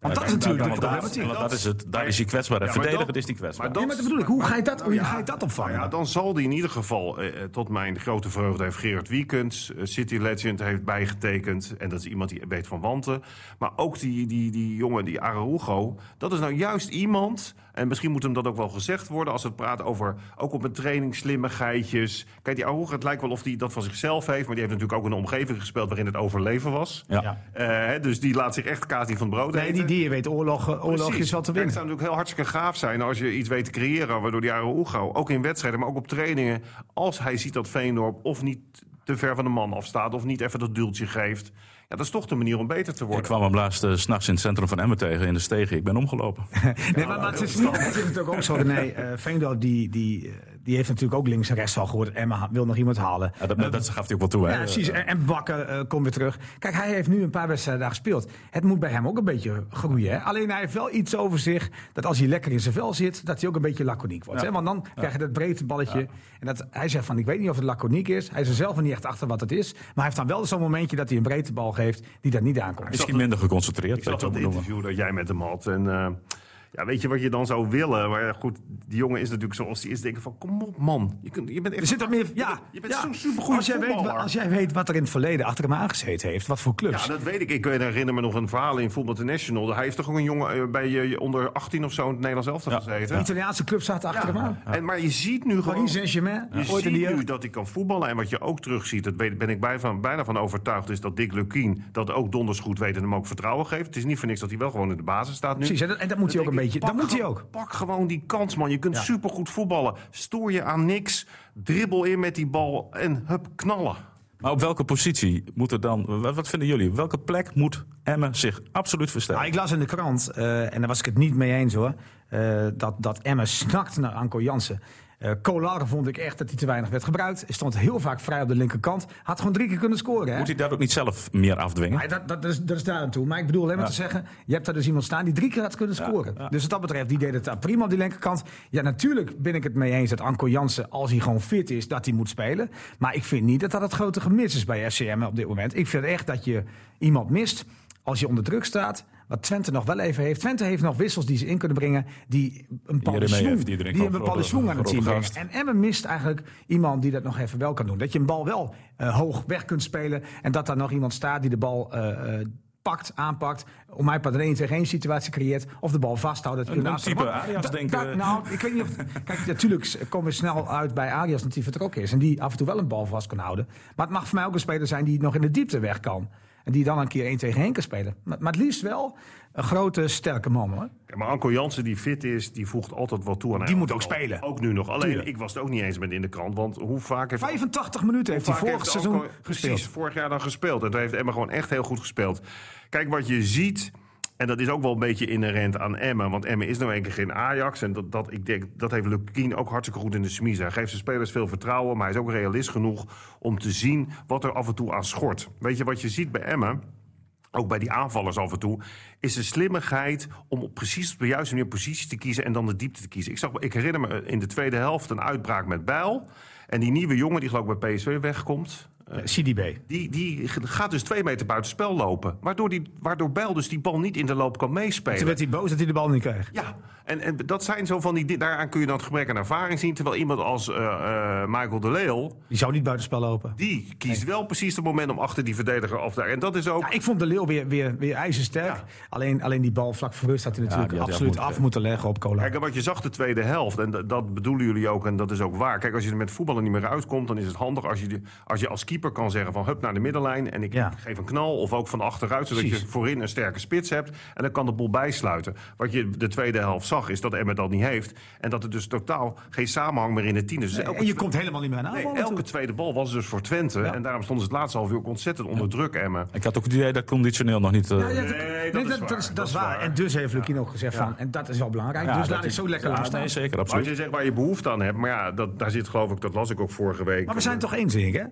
Want dat is natuurlijk de problematiek. want dat is het. Daar is hij kwetsbaar. En dat- is hij kwetsbaar. maar Ja, maar dat bedoel ik. Hoe ga je dat, hoe ga je dat opvangen? Nou ja, dan zal hij in ieder geval, eh, eh, tot mijn grote vreugde, heeft Gerard Wiekens, eh, City Legend, heeft bijgetekend. En dat is iemand die weet van wanten. Maar ook die, die, die jongen, die Araujo, dat is nou juist iemand. En misschien moet hem dat ook wel gezegd worden als we het praten over, ook op een training, slimmigheidjes. Kijk, die Araujo, het lijkt wel of hij dat van zichzelf heeft. Maar die heeft natuurlijk ook in een omgeving gespeeld waarin het overleven was. Ja. Eh, hè, dus die laat zich echt kaas niet van het brood Nee, eten. die, die weet oorlog, eh, oorlog is wel te winnen. Het zou natuurlijk heel hartstikke gaaf zijn als je iets weet te creëren... waardoor die Araujo, ook in wedstrijden, maar ook op trainingen... als hij ziet dat Veendorp of niet te ver van de man afstaat... of niet even dat duwtje geeft... Ja, dat is toch de manier om beter te Ik worden. kwam hem laatst 's s'nachts in het centrum van Emmen tegen in de stegen. Ik ben omgelopen. *laughs* Nee, maar, maar het is, niet, het is natuurlijk ook zo. Nee, eh Veendorp die, die, eh, die heeft natuurlijk ook links en rechts al gehoord. Emma wil nog iemand halen. Ja, dat, dat gaf hij ook wel toe. Hè? Ja, precies. En, en Bakker eh, komt weer terug. Kijk, hij heeft nu een paar wedstrijden daar gespeeld. Het moet bij hem ook een beetje groeien. Hè? Alleen hij heeft wel iets over zich. Dat als hij lekker in zijn vel zit, dat hij ook een beetje laconiek wordt. Ja. Hè? Want dan krijg je dat breedte balletje. En dat, hij zegt van, ik weet niet of het laconiek is. Hij is er zelf niet echt achter wat het is. Maar hij heeft dan wel zo'n momentje dat hij een breedte bal geeft die daar niet aankomt. Misschien minder geconcentreerd. Ik zag dat interview dat jij met hem had. En eh, ja, weet je wat je dan zou willen? Maar goed, die jongen is natuurlijk zoals hij is. Denken van, kom op man. Je, kunt, je bent echt Er zit er meer, ja, je bent ja. zo'n supergoeie als jij, weet, als jij weet wat er in het verleden achter hem aangezeten heeft, wat voor clubs. Ja, dat weet ik. Ik herinner me nog een verhaal in Football International. Hij heeft toch ook een jongen eh, bij eh, onder 18 of zo in het Nederlands elftal Ja. gezeten. Italiaanse clubs zaten achter hem aan. En, maar je ziet nu gewoon... Paris Saint-Germain, Je ziet de nu dat hij kan voetballen. En wat je ook terugziet, dat ben ik bij van, bijna van overtuigd... is dat Dick Lukien dat ook donders goed weet en hem ook vertrouwen geeft. Het is niet voor niks dat hij wel gewoon in de basis staat nu. Precies, en dat, en dat moet hij ook een denk beetje. Dat pak moet hij ook. Pak gewoon die kans, man. Je kunt Ja. supergoed voetballen. Stoor je aan niks. Dribbel in met die bal en hup, knallen. Maar op welke positie moet er dan... Wat, vinden jullie? Op welke plek moet Emmen zich absoluut versterken? Nou, ik las in de krant, eh, en daar was ik het niet mee eens hoor, eh, dat, dat Emmen snakt naar Anko Jansen. Kolar vond ik echt dat hij te weinig werd gebruikt. Hij stond heel vaak vrij op de linkerkant. Had gewoon drie keer kunnen scoren. Hè? Moet hij daar ook niet zelf meer afdwingen? Maar dat, dat, is, dat is daar aan toe. Maar ik bedoel alleen maar Ja. te zeggen... je hebt daar dus iemand staan die drie keer had kunnen scoren. ja. Dus wat dat betreft, die deed het daar prima op die linkerkant. Ja, natuurlijk ben ik het mee eens dat Anko Jansen... als hij gewoon fit is, dat hij moet spelen. Maar ik vind niet dat dat het grote gemis is bij FCM op dit moment. Ik vind echt dat je iemand mist als je onder druk staat... Wat Twente nog wel even heeft. Twente heeft nog wissels die ze in kunnen brengen. Die een bepaalde heeft, die een bepaalde aan het team brengen. En Emmen mist eigenlijk iemand die dat nog even wel kan doen. Dat je een bal wel eh, hoog weg kunt spelen. En dat daar nog iemand staat die de bal eh, eh, pakt, aanpakt. Om mij pas een 1 tegen 1 situatie creëert. Of de bal vasthoudt. Dat Een- kunnen een type Arias, da- denk da- ik. Nou, ik weet niet of... Kijk, natuurlijk komen we snel uit bij Arias dat hij vertrokken is. En die af en toe wel een bal vast kan houden. Maar het mag voor mij ook een speler zijn die nog in de diepte weg kan. En die dan een keer 1 tegen 1 kan spelen. Maar, maar het liefst wel een grote, sterke man hoor. Ja, maar Anko Jansen, die fit is, die voegt altijd wat toe aan Die moet ook spelen. Ook nu nog. Alleen, Tuurlijk. ik was het ook niet eens met in de krant. Want hoe vaak heeft... 85 minuten heeft hij vorig heeft seizoen Anko- gespeeld. Precies, vorig jaar dan gespeeld. En toen heeft Emma gewoon echt heel goed gespeeld. Kijk, wat je ziet... En dat is ook wel een beetje inherent aan Emma. Want Emma is nou een keer geen Ajax. En dat, dat, ik denk, dat heeft Lukien ook hartstikke goed in de smies. Hij geeft zijn spelers veel vertrouwen. Maar hij is ook realist genoeg om te zien wat er af en toe aan schort. Weet je wat je ziet bij Emma? Ook bij die aanvallers af en toe. Is de slimmigheid om op precies op de juiste manier positie te kiezen. En dan de diepte te kiezen. Ik, zag, ik herinner me in de tweede helft een uitbraak met Bijl. En die nieuwe jongen die geloof ik bij PSV wegkomt. Eh, CDB. die, die gaat dus twee meter buiten spel lopen. Waardoor, die, waardoor Bijl dus die bal niet in de loop kan Toen meespelen. werd hij boos dat hij de bal niet kreeg. Ja, en, en dat zijn zo van die. di- Daaraan kun je dan het gebrek aan ervaring zien. Terwijl iemand als eh, eh, Michael de Leeuw. Die zou niet buitenspel lopen. die kiest wel precies het moment om achter die verdediger af te. En dat is ook. Ja, ik vond de Leeuw weer, weer, weer ijzersterk. Ja. Alleen, alleen die bal vlak voor rust had hij natuurlijk had absoluut af af moeten moeten leggen op Cola. Kijk, en wat je zag de tweede helft, en dat, bedoelen jullie ook, en dat is ook waar. Kijk, als je er met voetballen niet meer uitkomt, dan is het handig als je, als je als keeper kan zeggen van hup naar de middenlijn en ik Ja. geef een knal of ook van achteruit, zodat Precies. je voorin een sterke spits hebt en dan kan de boel bijsluiten. Wat je de tweede helft zag is dat Emmen dat niet heeft en dat er dus totaal geen samenhang meer in het team is. Dus En je komt helemaal niet meer aan Nee, elke tweede bal was dus voor Twente. En daarom stonden ze het laatste half uur ook ontzettend onder druk, Emmen. Ik had ook het idee dat conditioneel nog niet... Ja, ja, Nee, dat is dat, waar. is, dat Dat is is waar. En dus heeft Lukien ook gezegd van, en dat is wel belangrijk. ja, dus laat ik is- zo lekker ja, laten staan. Nee, zeker, Maar als absoluut. je zegt waar je behoefte aan hebt, maar ja, dat, daar zit geloof ik, dat las ik ook vorige week. Maar we zijn toch eens, denk ik, hè?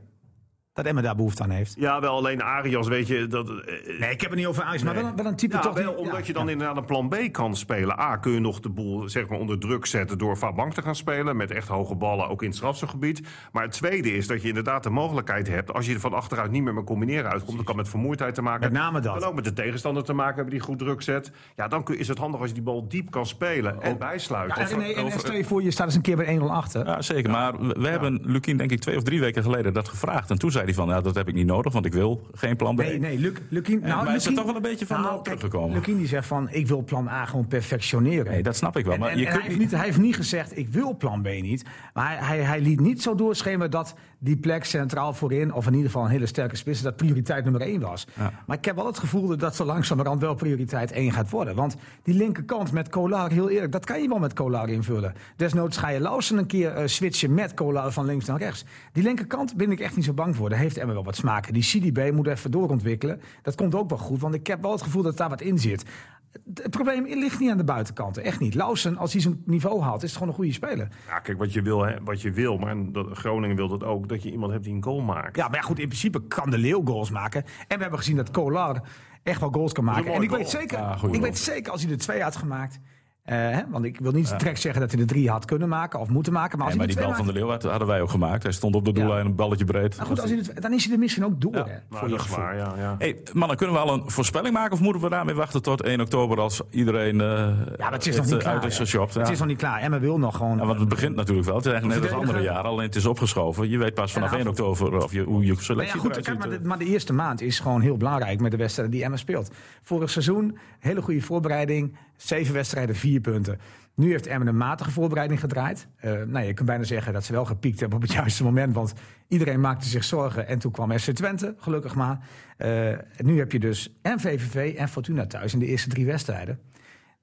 Dat Emma daar behoefte aan heeft. Ja, wel alleen Arias, weet je, dat... eh, Nee, ik heb het niet over Ajax, maar wel, een- wel een type Ja, toch... wel, omdat ja, je dan ja. inderdaad een plan B kan spelen. A, kun je nog de boel zeg maar, onder druk zetten door vaak bank te gaan spelen. Met echt hoge ballen, ook in het strafselgebied. Maar het tweede is dat je inderdaad de mogelijkheid hebt... als je er van achteruit niet meer met combineren uitkomt... dat kan met vermoeidheid te maken Met name dat. kan ook met de tegenstander te maken hebben die goed druk zet. Ja, dan kun- is het handig als je die bal diep kan spelen en bijsluiten. Ja, en, nee, en over- stel je voor, je staat eens een keer bij 1-0 achter. Ja, zeker. Maar we, we hebben Lukien denk ik twee of drie weken geleden dat gevraagd. En toen zei hij van, ja, dat heb ik niet nodig, want ik wil geen plan B. Nee, nee, Luc, Lukien... maar is er toch wel een beetje van, kijk, teruggekomen. Lukien die zegt van, ik wil plan A gewoon perfectioneren. Nee, dat snap ik wel. En, Maar en- je en kunt hij, heeft niet, hij heeft niet gezegd, ik wil plan B niet. Maar hij, hij, hij liet niet zo doorschemeren dat die plek centraal voorin... of in ieder geval een hele sterke spits, dat prioriteit nummer 1 was. Ja. Maar ik heb wel het gevoel dat dat zo langzamerhand wel prioriteit 1 gaat worden. Want die linkerkant met Kolar, heel eerlijk, dat kan je wel met Kolar invullen. Desnoods ga je Lausen een keer eh, switchen met Kolar van links naar rechts. Die linkerkant ben ik echt niet zo bang voor. Daar heeft Emmer wel wat smaken. Die CDB moet even doorontwikkelen. Dat komt ook wel goed, want ik heb wel het gevoel dat daar wat in zit. Het het probleem ligt niet aan de buitenkanten, echt niet. Lausen, als hij zijn niveau haalt, is het gewoon een goede speler. Ja, kijk, wat je wil, hè, wat je wil maar dat, Groningen wil dat ook, dat je iemand hebt die een goal maakt. Ja, maar ja, goed, in principe kan de Leeuw goals maken. En we hebben gezien dat Kolar echt wel goals kan maken. En ik weet zeker, Ja, ik weet zeker als hij er twee had gemaakt. Eh, want ik wil niet direct zeggen dat hij er drie had kunnen maken of moeten maken. Maar als Nee, maar hij die bal van de Leeuw had- hadden wij ook gemaakt. Hij stond op de doellijn, een balletje breed. Nou goed, als hij dan is hij er misschien ook door. Ja. hè, Nou, voor dat is waar, ja. ja. Hey, mannen, kunnen we al een voorspelling maken of moeten we daarmee wachten tot 1 oktober als iedereen eh Ja, maar het is nog niet klaar. uit is? Het Ja. is nog niet klaar. Emma wil nog gewoon. Ja, want het begint natuurlijk wel. Het is eigenlijk net als andere jaren, alleen het is opgeschoven. Je weet pas vanaf Ja, 1 oktober of je, hoe je selectie ja, goed, kijk, maar, de, maar de eerste maand is gewoon heel belangrijk met de wedstrijden die Emma speelt. Vorig seizoen, hele goede voorbereiding. Zeven wedstrijden, vier punten. Nu heeft Emma een matige voorbereiding gedraaid. Eh, nou, je kunt bijna zeggen dat ze wel gepiekt hebben op het *laughs* juiste moment. Want iedereen maakte zich zorgen. En toen kwam FC Twente, gelukkig maar. Eh, nu heb je dus en VVV en Fortuna thuis in de eerste drie wedstrijden.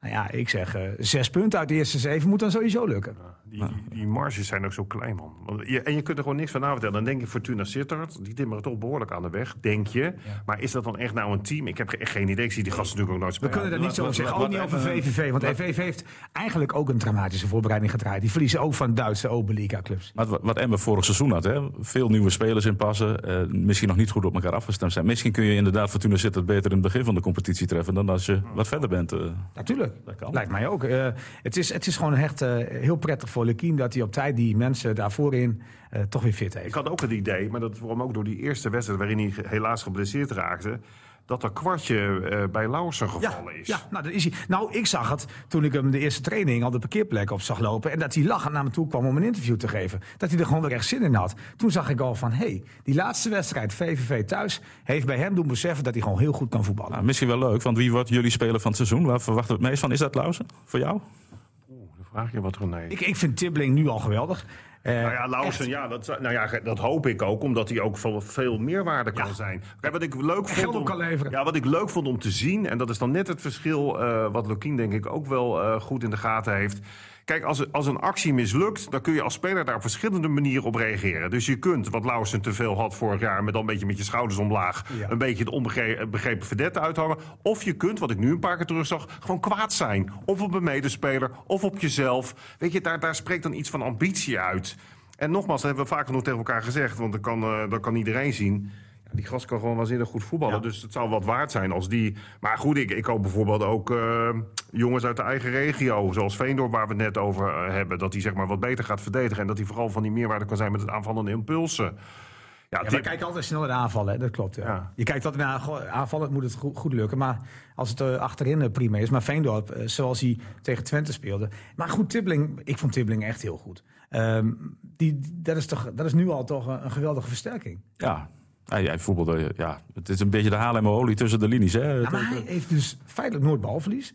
Nou ja, ik zeg eh, zes punten uit de eerste zeven moet dan sowieso lukken. Die, die, die marges zijn ook zo klein, man. Want je, en je kunt er gewoon niks van vertellen. Dan denk je Fortuna Sittard, die timmeren toch behoorlijk aan de weg, denk je. Maar is dat dan echt nou een team? Ik heb echt geen idee. Ik zie die gasten natuurlijk ook nooit We spelen. kunnen er niet zo over zeggen. Ook niet over VVV. Want VVV heeft eigenlijk ook een dramatische voorbereiding gedraaid. Die verliezen ook van Duitse Oberliga-clubs. Maar wat, wat Emmen vorig seizoen had, hè? veel nieuwe spelers inpassen. eh misschien nog niet goed op elkaar afgestemd zijn. Misschien kun je inderdaad Fortuna Sittard beter in het begin van de competitie treffen... dan als je wat verder bent. eh. Natuurlijk. Dat kan. Lijkt mij ook. Eh, het, is, het is gewoon echt eh, heel prettig voor Lukien dat hij op tijd die mensen daarvoor in eh, toch weer fit Ik heeft. had ook het idee, maar dat kwam ook door die eerste wedstrijd... waarin hij helaas geblesseerd raakte... dat er kwartje eh, bij Lauwersen Ja, gevallen is. ja nou, dat is hij. nou, ik zag het toen ik hem de eerste training al de parkeerplek op zag lopen. En dat hij lachend naar me toe kwam om een interview te geven. Dat hij er gewoon weer echt zin in had. Toen zag ik al van, hé, hey, die laatste wedstrijd VVV thuis... heeft bij hem doen beseffen dat hij gewoon heel goed kan voetballen. Nou, misschien wel leuk, want wie wordt jullie speler van het seizoen? Waar verwachten we het meest van? Is dat Lauzen voor jou? Vraag je wat René. Ik, ik vind Tibbling nu al geweldig. Eh, Nou ja, Lauwersen, ja, dat, nou ja, dat hoop ik ook, omdat hij ook van veel meerwaarde kan zijn. Kijk, wat ik leuk vond geld om, ook kan leveren. Ja, wat ik leuk vond om te zien, en dat is dan net het verschil eh, wat Lukien denk ik ook wel eh, goed in de gaten heeft. Kijk, als, als een actie mislukt, dan kun je als speler daar op verschillende manieren op reageren. Dus je kunt, wat Lauwersen te veel had vorig jaar, met dan een beetje met je schouders omlaag, Ja. een beetje de onbegrepen verdette uithangen. Of je kunt, wat ik nu een paar keer terug zag, gewoon kwaad zijn. Of op een medespeler, of op jezelf. Weet je, daar, daar spreekt dan iets van ambitie uit. En nogmaals, dat hebben we vaak genoeg tegen elkaar gezegd, want dat kan, eh, dat kan iedereen zien. Die gast kan gewoon waanzinnig goed voetballen. Ja. Dus het zou wat waard zijn als die. Maar goed, ik, ik hoop bijvoorbeeld ook eh, jongens uit de eigen regio, zoals Veendorp, waar we het net over eh, hebben, dat hij zeg maar wat beter gaat verdedigen. En dat hij vooral van die meerwaarde kan zijn met het aanvallende impulsen. Ja, Ja, we kijken altijd snel naar de aanvallen, hè? dat klopt. Ja. Ja. Je kijkt altijd naar aanvallen, moet het goed, goed lukken. Maar als het eh, achterin eh, prima is. Maar Veendorp, zoals hij tegen Twente speelde. Maar goed, Tibbling, ik vond Tibbling echt heel goed. Ehm, die, die- dat, is toch, dat is nu al toch een, een geweldige versterking. Ja. Ja, jij voetbalde, ja, het is een beetje de Haarlemmer olie tussen de linies. Hè? Ja, maar hij heeft dus feitelijk nooit balverlies.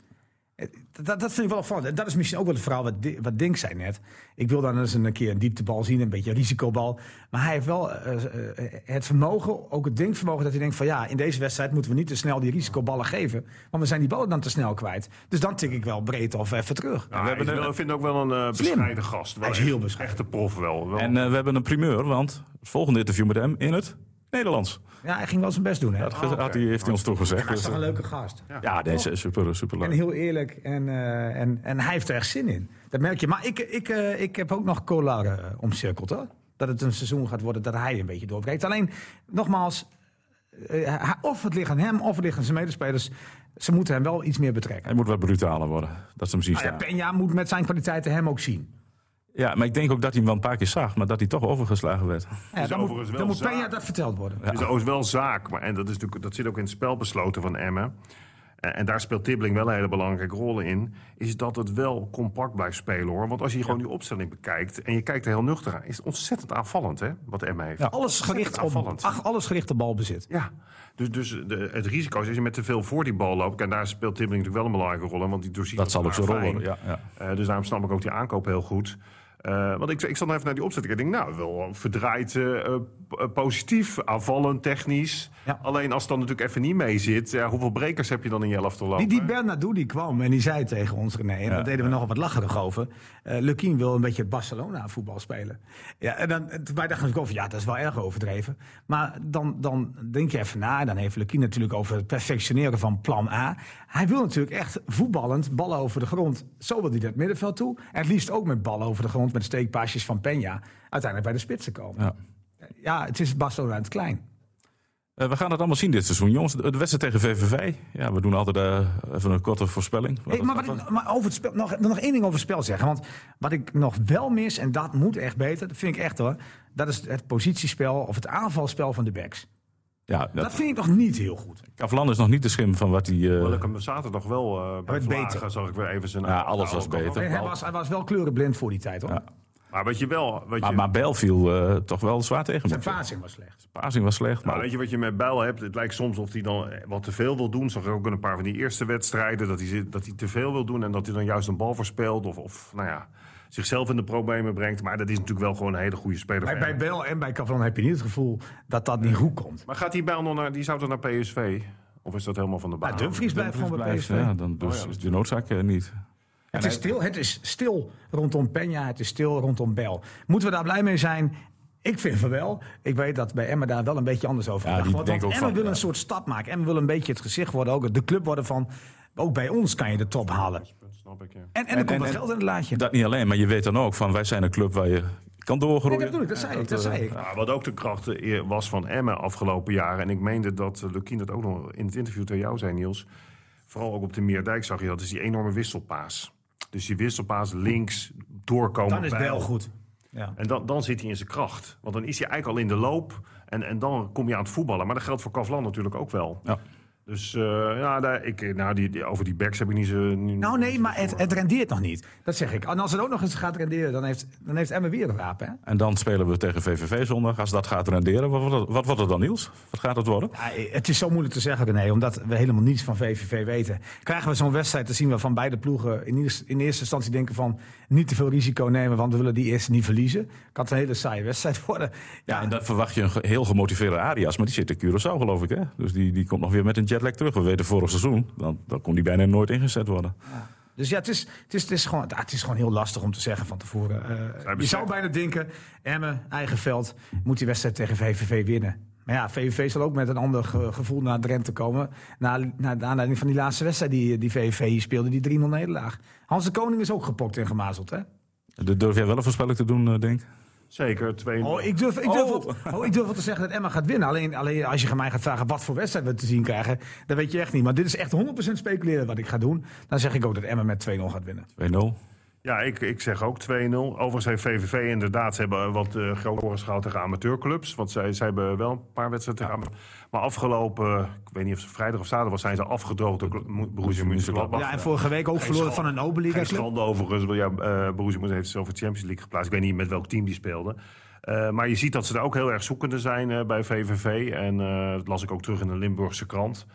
Dat, dat vind ik wel opvallend. En dat is misschien ook wel het verhaal wat, wat Dink zei net. Ik wil dan eens een keer een dieptebal zien, een beetje een risicobal. Maar hij heeft wel eh, eh, het vermogen, ook het denkvermogen, dat hij denkt van ja, in deze wedstrijd moeten we niet te snel die risicoballen geven. Want we zijn die ballen dan te snel kwijt. Dus dan tik ik wel breed of even terug. Nou, hij is wel- ik vind ook wel een eh bescheiden gast. Wel Hij is echt- heel bescheiden. Echte prof wel. wel. En eh, we hebben een primeur, want het volgende interview met hem in het Nederlands. Ja, hij ging wel zijn best doen. Hè? Dat hij, heeft hij ons toegezegd. Hij is Dus, toch een eh, leuke gast. ja, deze is super, super En leuk. heel eerlijk. En, eh, en, en hij heeft er echt zin in. Dat merk je. Maar ik, ik, eh, ik heb ook nog Kolar eh, omcirkeld hoor. Dat het een seizoen gaat worden dat hij een beetje doorbreekt. Alleen, nogmaals, of het ligt aan hem of het ligt aan zijn medespelers. Ze moeten hem wel iets meer betrekken. Hij moet wat brutaler worden. Dat ze hem zien Nou ja, staan. Peña moet met zijn kwaliteiten hem ook zien. Ja, maar ik denk ook dat hij hem wel een paar keer zag, maar dat hij toch overgeslagen werd. Ja, is dan moet, overigens wel dan moet zaak. Peña dat verteld worden. Het is overigens wel zaak, maar en dat, is natuurlijk, dat zit ook in het spel besloten van Emmen. En, en daar speelt Tibbling wel een hele belangrijke rol in. Is dat het wel compact blijft spelen hoor. Want als je gewoon die opstelling bekijkt en je kijkt er heel nuchter aan, is het ontzettend aanvallend hè, wat Emmen heeft. Ja. Alles gericht, op, ach, alles gericht op balbezit. Ja, dus, dus de, het risico is als je met te veel voor die bal loopt. En daar speelt Tibbling natuurlijk wel een belangrijke rol in. Want die doorziet Dat zal ook zijn rol worden. Ja, ja. Eh, dus daarom snap ik ook die aankoop heel goed. Eh, want ik, ik zat nog even naar die opzetting. Ik denk, nou, wel verdraaid, eh, eh, p- positief, aanvallend, technisch. Ja. Alleen als het dan natuurlijk even niet mee zit, ja, hoeveel brekers heb je dan in je elftal lopen? Die, die Bernardo die kwam en die zei tegen ons, René, en daar deden we nog wat lacherig over. eh Lukien wil een beetje Barcelona voetbal spelen. Ja, en dan, wij dachten ook van ja, dat is wel erg overdreven. Maar dan, dan denk je even na, dan heeft Lukien natuurlijk over het perfectioneren van plan A. Hij wil natuurlijk echt voetballend, ballen over de grond. Zo wil hij dat middenveld toe. En het liefst ook met ballen over de grond, met steekpaasjes van Peña. Uiteindelijk bij de spitsen komen. Ja. Ja, het is Barcelona in het klein. Eh, we gaan het allemaal zien dit seizoen, jongens. De wedstrijd tegen VVV. Ja, we doen altijd eh, even een korte voorspelling. Hey, maar wat ik, maar over het spel, nog, nog één ding over het spel zeggen. Want wat ik nog wel mis, en dat moet echt beter, dat vind ik echt hoor. Dat is het positiespel of het aanvalspel van de backs. Ja, Dat dat, vind ik nog niet heel goed. Kavlan is nog niet de schim van wat hij... eh, Hoewel ik hem zaterdag wel eh bij werd Vlagen beter. zag ik weer even zijn... Ja, alles was beter. Hij, was, hij was wel kleurenblind voor die tijd hoor. Ja. Maar wat je wel... Wat maar, je, maar Bijl viel eh, toch wel zwaar tegen. Zijn passing was slecht. zeggen. Passing was slecht. Nou, Maar weet je wat je met Bijl hebt? Het lijkt soms of hij dan wat te veel wil doen. Zag ik ook in een paar van die eerste wedstrijden. Dat hij, dat hij te veel wil doen en dat hij dan juist een bal verspeelt. Of, of nou ja, zichzelf in de problemen brengt. Maar dat is natuurlijk wel gewoon een hele goede speler. Bij, bij. Bel en bij Cavlan heb je niet het gevoel dat dat niet goed komt. Maar gaat die Bijl nog naar... Die zou dan naar PSV? Of is dat helemaal van de baan? Ja, Dumfries blijft gewoon bij PSV. Ja, dan dus Oh ja. is de noodzaak eh, niet. Het is, stil, het is stil rondom Peña, het is stil rondom Bel. Moeten we daar blij mee zijn? Ik vind van wel. Ik weet dat bij Emma daar wel een beetje anders over Ja, wordt. Want ook Emma wil een soort stap maken. Emma wil een beetje het gezicht worden, ook de club worden van... Ook bij ons kan je de top halen. Snap ik, ja. En, en er En- komt en- geld in het laadje. Dat niet alleen, maar je weet dan ook van wij zijn een club waar je kan Nee, doorgroeien. dat bedoel ik, dat zei ik. Dat eh, zei ik. Ja, wat ook de kracht eh, was van Emmen afgelopen jaren. En ik meende dat uh, Lukien dat ook nog in het interview tegen jou zei, Niels. Vooral ook op de Meerdijk zag je dat. is die enorme wisselpaas. Dus die wisselpaas links doorkomen. Dan is Bel goed. Ja. En dan, dan zit hij in zijn kracht. Want dan is hij eigenlijk al in de loop. En, en dan kom je aan het voetballen. Maar dat geldt voor Kavlan natuurlijk ook wel. Ja. Dus eh, ja, daar, ik, nou, die, die- over die backs heb ik niet zo... niet- Nou nee, maar het, het rendeert nog niet. Dat zeg ik. En als het ook nog eens gaat renderen, dan heeft, dan heeft Emma weer een wapen. Hè? En dan spelen we tegen VVV zondag. Als dat gaat renderen, wat wordt het, wat wordt het dan Niels? Wat gaat het worden? Ja, het is zo moeilijk te zeggen, René, omdat we helemaal niets van VVV weten. Krijgen we zo'n wedstrijd te zien waarvan beide ploegen in, in eerste instantie denken van niet te veel risico nemen, want we willen die eerste niet verliezen. Kan het een hele saaie wedstrijd worden. Ja, en dan verwacht je een heel gemotiveerde Arias. Maar die zit in Curaçao, geloof ik. Hè? Dus die, die komt nog weer met een jetlag terug. We weten vorig seizoen, dan, dan kon die bijna nooit ingezet worden. Dus ja, het is, het is, het is, gewoon, het is gewoon heel lastig om te zeggen van tevoren. Eh, je zou bijna denken, Emmen, eigen veld, moet die wedstrijd tegen VVV winnen. Maar ja, VVV zal ook met een ander ge- gevoel naar Drenthe komen. Na, na de aanleiding van die laatste wedstrijd die, die VVV hier speelde, die 3-0 nederlaag. Hans de Koning is ook gepokt en gemazeld, hè? D- Durf jij wel een voorspelling te doen, eh, denk ik? Zeker, 2 Oh, ik durf, ik, durf Oh. wel, oh, ik durf wel te zeggen dat Emma gaat winnen. Alleen, alleen als je mij gaat vragen wat voor wedstrijd we te zien krijgen, dan weet je echt niet. Maar dit is echt 100% speculeren wat ik ga doen. Dan zeg ik ook dat Emma met 2-0 gaat winnen. 2-0. Ja, ik, ik zeg ook 2-0. Overigens heeft VVV inderdaad, ze hebben wat uh, grote gehaald tegen amateurclubs. Want zij, zij hebben wel een paar wedstrijden tegen. Maar afgelopen, ik weet niet of het vrijdag of zaterdag was, zijn ze afgedroogd door Borussia Mönchengladbach. Ja, en vorige week ook verloren van een Oberliga club. schande overigens, ja, uh, Borussia Mönchengladbach heeft over de Champions League geplaatst. Ik weet niet met welk team die speelden. Uh, maar je ziet dat ze daar ook heel erg zoekende zijn uh, bij VVV. En uh, dat las ik ook terug in de Limburgse krant.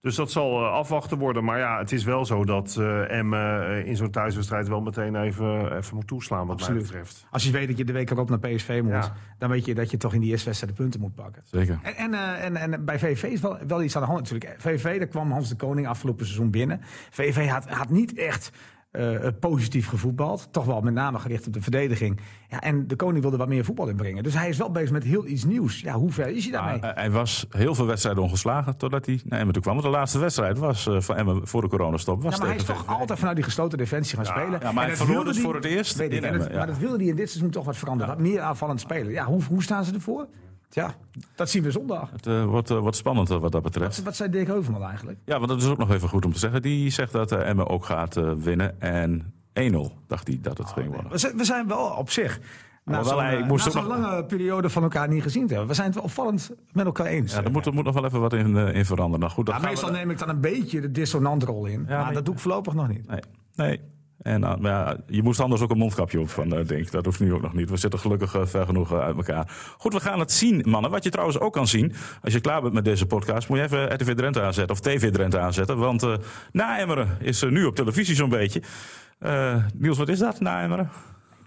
Dus dat zal eh, afwachten worden. Maar ja, het is wel zo dat uh, Emmen in zo'n thuiswedstrijd wel meteen even, even moet toeslaan, wat Absoluut. mij betreft. Als je weet dat je de week erop naar PSV moet, Ja. dan weet je dat je toch in die eerste wedstrijd de punten moet pakken. Zeker. En, en, en, en bij VV is wel, wel iets aan de hand natuurlijk. VV, daar kwam Hans de Koning afgelopen seizoen binnen. VV had, had niet echt eh, positief gevoetbald. Toch wel met name gericht op de verdediging. Ja, en de Koning wilde wat meer voetbal inbrengen. Dus hij is wel bezig met heel iets nieuws. Ja, hoe ver is hij daarmee? Eh, hij was heel veel wedstrijden ongeslagen totdat hij naar Emmen toe kwam. Want de laatste wedstrijd was eh, van Emmen voor de coronastop. Was ja, maar hij is toch VVV. altijd vanuit die gesloten defensie gaan spelen. ja, maar hij verloor dus voor het eerst in Emmen, ja. Maar dat wilde hij in dit seizoen toch wat veranderen. Wat meer aanvallend spelen. Ja, hoe, hoe staan ze ervoor? Ja, dat zien we zondag. Het eh, wordt, eh, wordt spannend wat dat betreft. Wat, wat zei Dirk Heuvelman eigenlijk? Ja, want dat is ook nog even goed om te zeggen. Die zegt dat eh, Emmen ook gaat winnen. En 1-0 dacht hij dat het ging worden. We zijn, we zijn wel op zich. Na wel, zo'n hij moest na ook zo'n nog- lange periode van elkaar niet gezien te hebben. We zijn het wel opvallend met elkaar eens. Ja, er moet, er moet nog wel even wat in, eh, in veranderen. Nou, goed, dat Ja, gaan we meestal dan- neem ik dan een beetje de dissonantrol in. maar maar- dat doe ik voorlopig nog niet. Nee. nee. En, uh, maar ja, je moest anders ook een mondkapje op van, uh, denk Dat hoeft nu ook nog niet. We zitten gelukkig uh, ver genoeg uit elkaar. Goed, we gaan het zien, mannen. Wat je trouwens ook kan zien, als je klaar bent met deze podcast, moet je even RTV Drenthe aanzetten of TV Drenthe aanzetten. Want uh, na Emmeren is nu op televisie zo'n beetje. Niels, wat is dat, na Emmeren?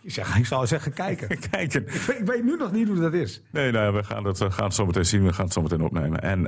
Ik, zeg, ik zou zeggen, kijken. *laughs* Kijken. Ik weet, ik weet nu nog niet hoe dat is. Nee, nou, we gaan het, we gaan het zo meteen zien. We gaan het zo meteen opnemen. En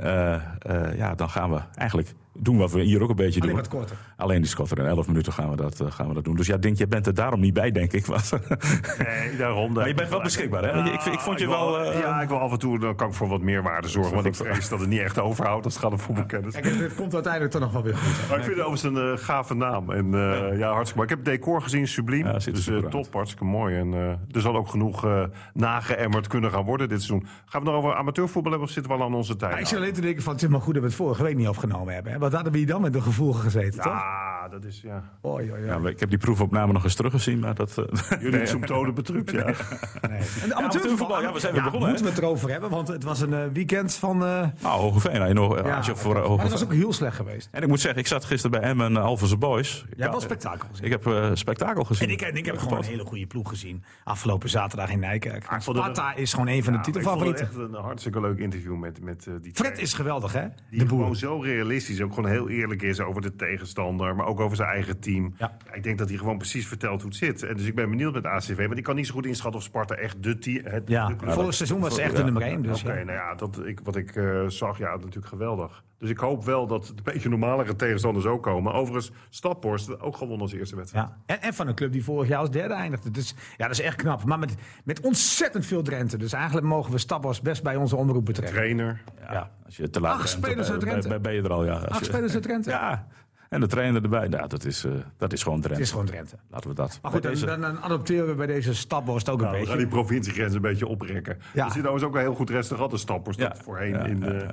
ja, dan gaan we eigenlijk doen wat we hier ook een beetje Alleen doen. wat korter. Alleen die korter. In 11 minuten gaan we, dat, uh, gaan we dat doen. Dus ja, denk je bent er daarom niet bij, denk ik. *laughs* nee, daarom. Maar je bent wel beschikbaar, hè? Ja, ik, ik, vond je ik wel... Uh, ja, ik wil af en toe, dan kan ik voor wat meerwaarde zorgen. Want ik vrees dat het niet echt overhoudt als het gaat om voetbalkennis. Kijk, het komt uiteindelijk toch nog wel weer goed. Maar ik vind het overigens een uh, gave naam. En uh, ja, hartstikke mooi. Ik heb het decor gezien, subliem. Ja, dus uh, top, hartstikke mooi. En er zal ook genoeg nageëmmerd kunnen gaan worden dit seizoen. Gaan we nog over amateurvoetbal hebben of zitten we al aan onze tijd? Ja, ik zit alleen te denken van, het is maar goed dat we het vorige week niet opgenomen hebben. Hè? Wat hadden we hier dan met de gevoel gezeten, toch? Ja, dat is, ja. Oh, ja, ja. ja, ik heb die proefopname nog eens teruggezien, maar dat... uh, *laughs* Jullie nee. betrupt, ja. Nee. En de amateurvoetbal, ja, we zijn weer ja, begonnen. moeten we het erover hebben, want het was een uh, weekend van... Uh... Nou, Hogeveen. Ja, nog, ja, als je voor, okay. Maar dat was ook heel slecht geweest. En ik moet zeggen, ik zat gisteren bij Emmen en Alphense Boys. Jij hebt wel spektakel gezien. Ik heb uh, spektakel gezien. En ik, en ik heb gewoon een hele goede ploeg gezien. Afgelopen zaterdag in Nijkerk. Ah, Sparta is gewoon een van de ja, titelfavorieten. Ik vond het echt een hartstikke leuk interview met, met die Fred is geweldig, hè? Die de boer. gewoon zo realistisch, ook gewoon heel eerlijk is over de tegenstander, maar ook over zijn eigen team. Ja. Ik denk dat hij gewoon precies vertelt hoe het zit. En dus ik ben benieuwd met ACV, want ik kan niet zo goed inschatten of Sparta echt de team... Het, ja, de vorig seizoen was ze echt de nummer 1. Dus Oké, okay, nou ja, dat, ik, wat ik uh, zag, ja, natuurlijk geweldig. Dus ik hoop wel dat het een beetje normalere tegenstanders ook komen. Overigens, Staphorst ook gewonnen als eerste wedstrijd. Ja. En, en, van een club die vorig jaar als derde eindigde. Dus ja, dat is echt knap. Maar met, met ontzettend veel Drenthe. Dus eigenlijk mogen we Staphorst best bij onze omroep betrekken. Trainer. Ja, ja. Als je te laat Acht bent, spelers uit Drenthe. Ben, ben je er al, ja. Als Acht je, spelers uit Drenthe. *laughs* Ja. En de trainer erbij. Nou, dat is, uh, dat is gewoon Drenthe. Het is gewoon Drenthe. Laten we dat. Maar goed, deze... dan, dan, adopteren we bij deze Staphorst ook nou, een beetje. We gaan die provinciegrens een beetje oprekken. Ja. Er zit overigens ook een heel goed restaurant de Staphorst. Ja. voorheen ja, in de...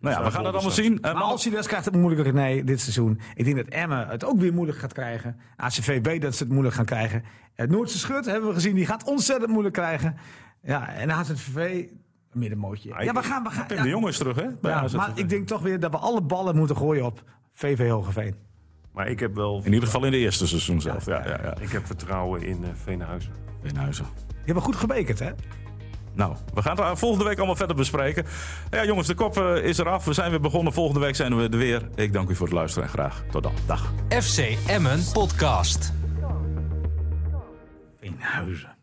Nou ja, we gaan het allemaal zien. Uh, maar als hij dus krijgt het moeilijker, nee, dit seizoen. Ik denk dat Emmen het ook weer moeilijk gaat krijgen. ACV weet dat ze het moeilijk gaan krijgen. Het Noordse Schut hebben we gezien, die gaat ontzettend moeilijk krijgen. Ja, en HZVV, middenmootje. Ja, we gaan, we gaan. Ja, de jongens terug, hè? Ja, maar ik denk toch weer dat we alle ballen moeten gooien op VV Hogeveen. Maar ik heb wel... In ieder geval in de eerste seizoen zelf, ja. ja, ja. Ik heb vertrouwen in uh, Veenhuizen. Veenhuizen. Je hebt goed gebekerd, hè? Nou, we gaan het volgende week allemaal verder bespreken. Ja, jongens, de kop uh, is eraf. We zijn weer begonnen. Volgende week zijn we er weer. Ik dank u voor het luisteren en graag tot dan. Dag. FC Emmen Podcast. Veenhuizen.